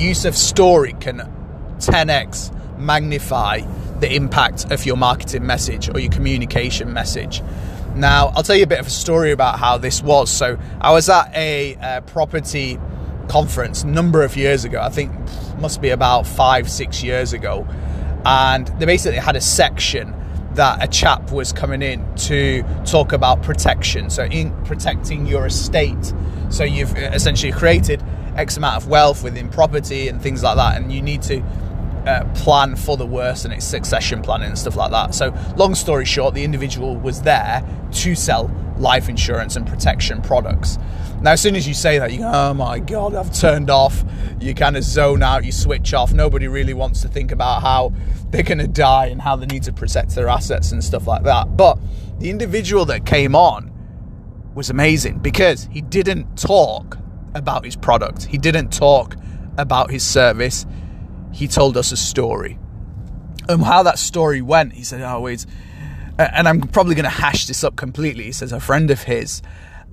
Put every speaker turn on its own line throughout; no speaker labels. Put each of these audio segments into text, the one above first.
use of story can 10x magnify the impact of your marketing message or your communication message. Now, I'll tell you a bit of a story about how this was. So, I was at a, uh, property conference a number of years ago. I think must be about five, six years ago, and they basically had a section that a chap was coming in to talk about protection. So, in protecting your estate. So, you've essentially created X amount of wealth within property and things like that, and you need to uh, plan for the worst and it's succession planning and stuff like that. So, long story short, the individual was there to sell life insurance and protection products. Now, as soon as you say that, you go, oh my God, I've turned off. You kind of zone out, you switch off. Nobody really wants to think about how they're going to die and how they need to protect their assets and stuff like that. But the individual that came on was amazing because he didn't talk about his product, he didn't talk about his service. He told us a story. And how that story went, he said, Oh, it's, and I'm probably going to hash this up completely. He says, A friend of his,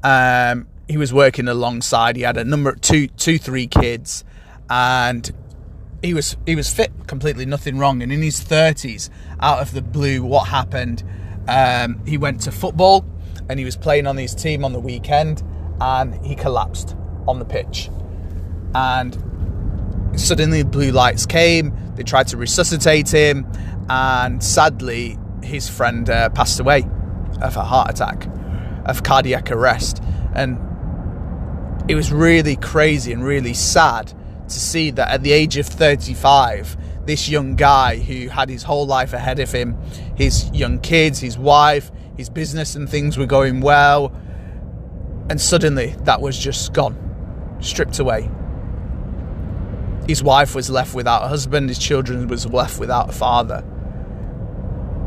um, he was working alongside. He had a number two, two, three kids, and he was he was fit, completely nothing wrong. And in his thirties, out of the blue, what happened? Um, he went to football, and he was playing on his team on the weekend, and he collapsed on the pitch, and suddenly blue lights came. They tried to resuscitate him, and sadly, his friend uh, passed away of a heart attack, of cardiac arrest, and it was really crazy and really sad to see that at the age of 35, this young guy who had his whole life ahead of him, his young kids, his wife, his business and things were going well, and suddenly that was just gone, stripped away. His wife was left without a husband, his children was left without a father.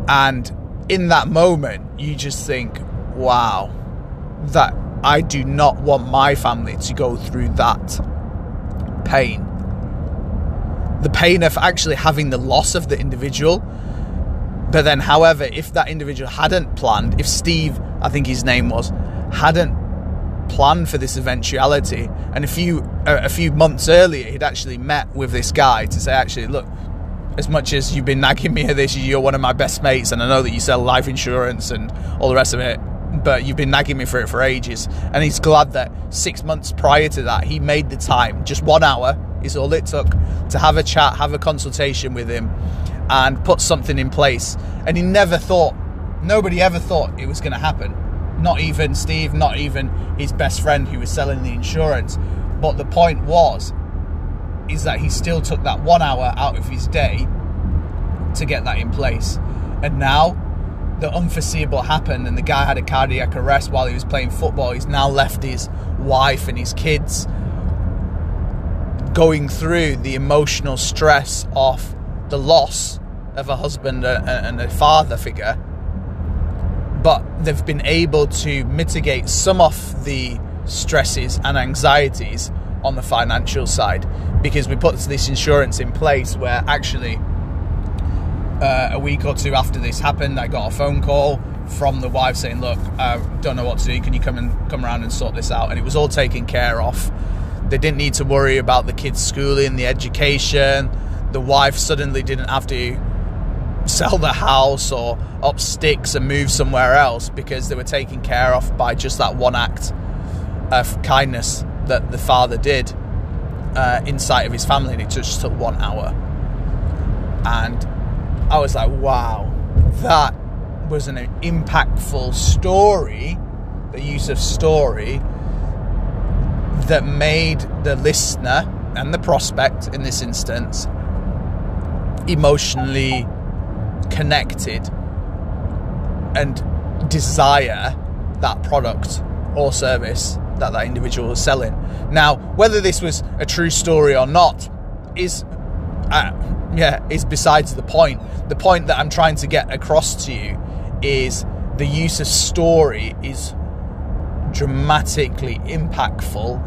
And in that moment, you just think, wow, that I do not want my family to go through that pain. The pain of actually having the loss of the individual. But then, however, if that individual hadn't planned, if Steve, I think his name was, hadn't planned for this eventuality, and a few a few months earlier, he'd actually met with this guy to say, actually, look, as much as you've been nagging me at this, you're one of my best mates, and I know that you sell life insurance and all the rest of it but you've been nagging me for it for ages. And he's glad that six months prior to that, he made the time, just one hour is all it took to have a chat, have a consultation with him, and put something in place. And he never thought, nobody ever thought it was going to happen. Not even Steve, not even his best friend who was selling the insurance. But the point was, is that he still took that one hour out of his day to get that in place. And now the unforeseeable happened and the guy had a cardiac arrest while he was playing football. He's now left his wife and his kids going through the emotional stress of the loss of a husband and a father figure. But they've been able to mitigate some of the stresses and anxieties on the financial side because we put this insurance in place where actually uh, a week or two after this happened, I got a phone call from the wife saying, "Look, I don't know what to do. Can you come and come around and sort this out?" And it was all taken care of. They didn't need to worry about the kids' schooling, the education. The wife suddenly didn't have to sell the house or up sticks and move somewhere else because they were taken care of by just that one act of kindness that the father did uh, in sight of his family, and it just took one hour. And I was like, wow, that was an impactful story, the use of story that made the listener and the prospect in this instance emotionally connected and desire that product or service that that individual was selling. Now, whether this was a true story or not is uh, yeah, is besides the point. The point that I'm trying to get across to you is the use of story is dramatically impactful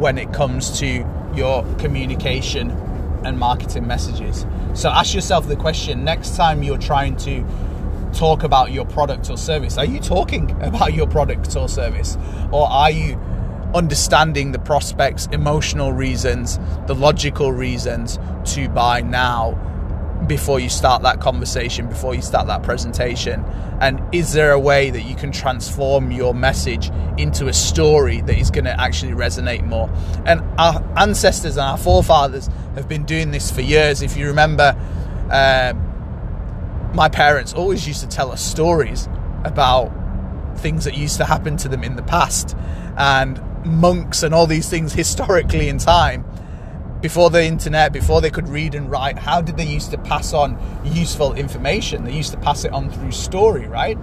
when it comes to your communication and marketing messages. So ask yourself the question next time you're trying to talk about your product or service, are you talking about your product or service? Or are you understanding the prospects, emotional reasons, the logical reasons to buy now before you start that conversation, before you start that presentation? And is there a way that you can transform your message into a story that is going to actually resonate more? And our ancestors and our forefathers have been doing this for years. If you remember, um, my parents always used to tell us stories about things that used to happen to them in the past and monks and all these things historically in time before the internet, before they could read and write, how did they used to pass on useful information? They used to pass it on through story, right?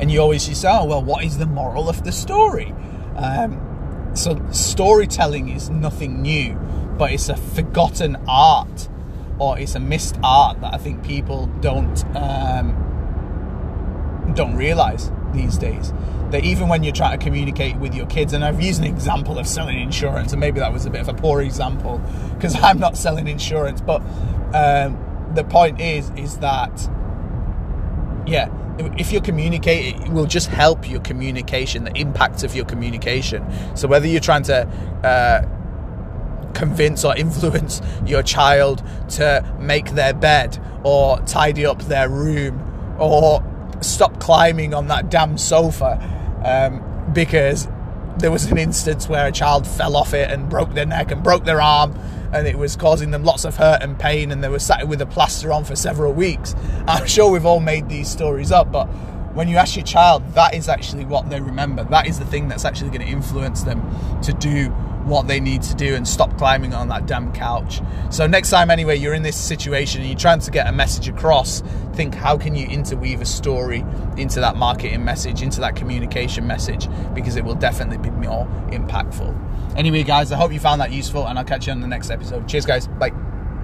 And you always say, oh, well, what is the moral of the story? Um, so storytelling is nothing new, but it's a forgotten art or it's a missed art that I think people don't um, don't realize these days that even when you're trying to communicate with your kids, and I've used an example of selling insurance, and maybe that was a bit of a poor example because I'm not selling insurance, but um, the point is, is that yeah, if you're communicating, it will just help your communication, the impact of your communication. So whether you're trying to uh, convince or influence your child to make their bed or tidy up their room or stop climbing on that damn sofa um, because there was an instance where a child fell off it and broke their neck and broke their arm and it was causing them lots of hurt and pain and they were sat with a plaster on for several weeks. I'm sure we've all made these stories up, but when you ask your child, that is actually what they remember. That is the thing that's actually going to influence them to do what they need to do and stop climbing on that damn couch. So next time anyway you're in this situation and you're trying to get a message across, think how can you interweave a story into that marketing message, into that communication message because it will definitely be more impactful. Anyway guys, I hope you found that useful and I'll catch you on the next episode. Cheers guys. Bye.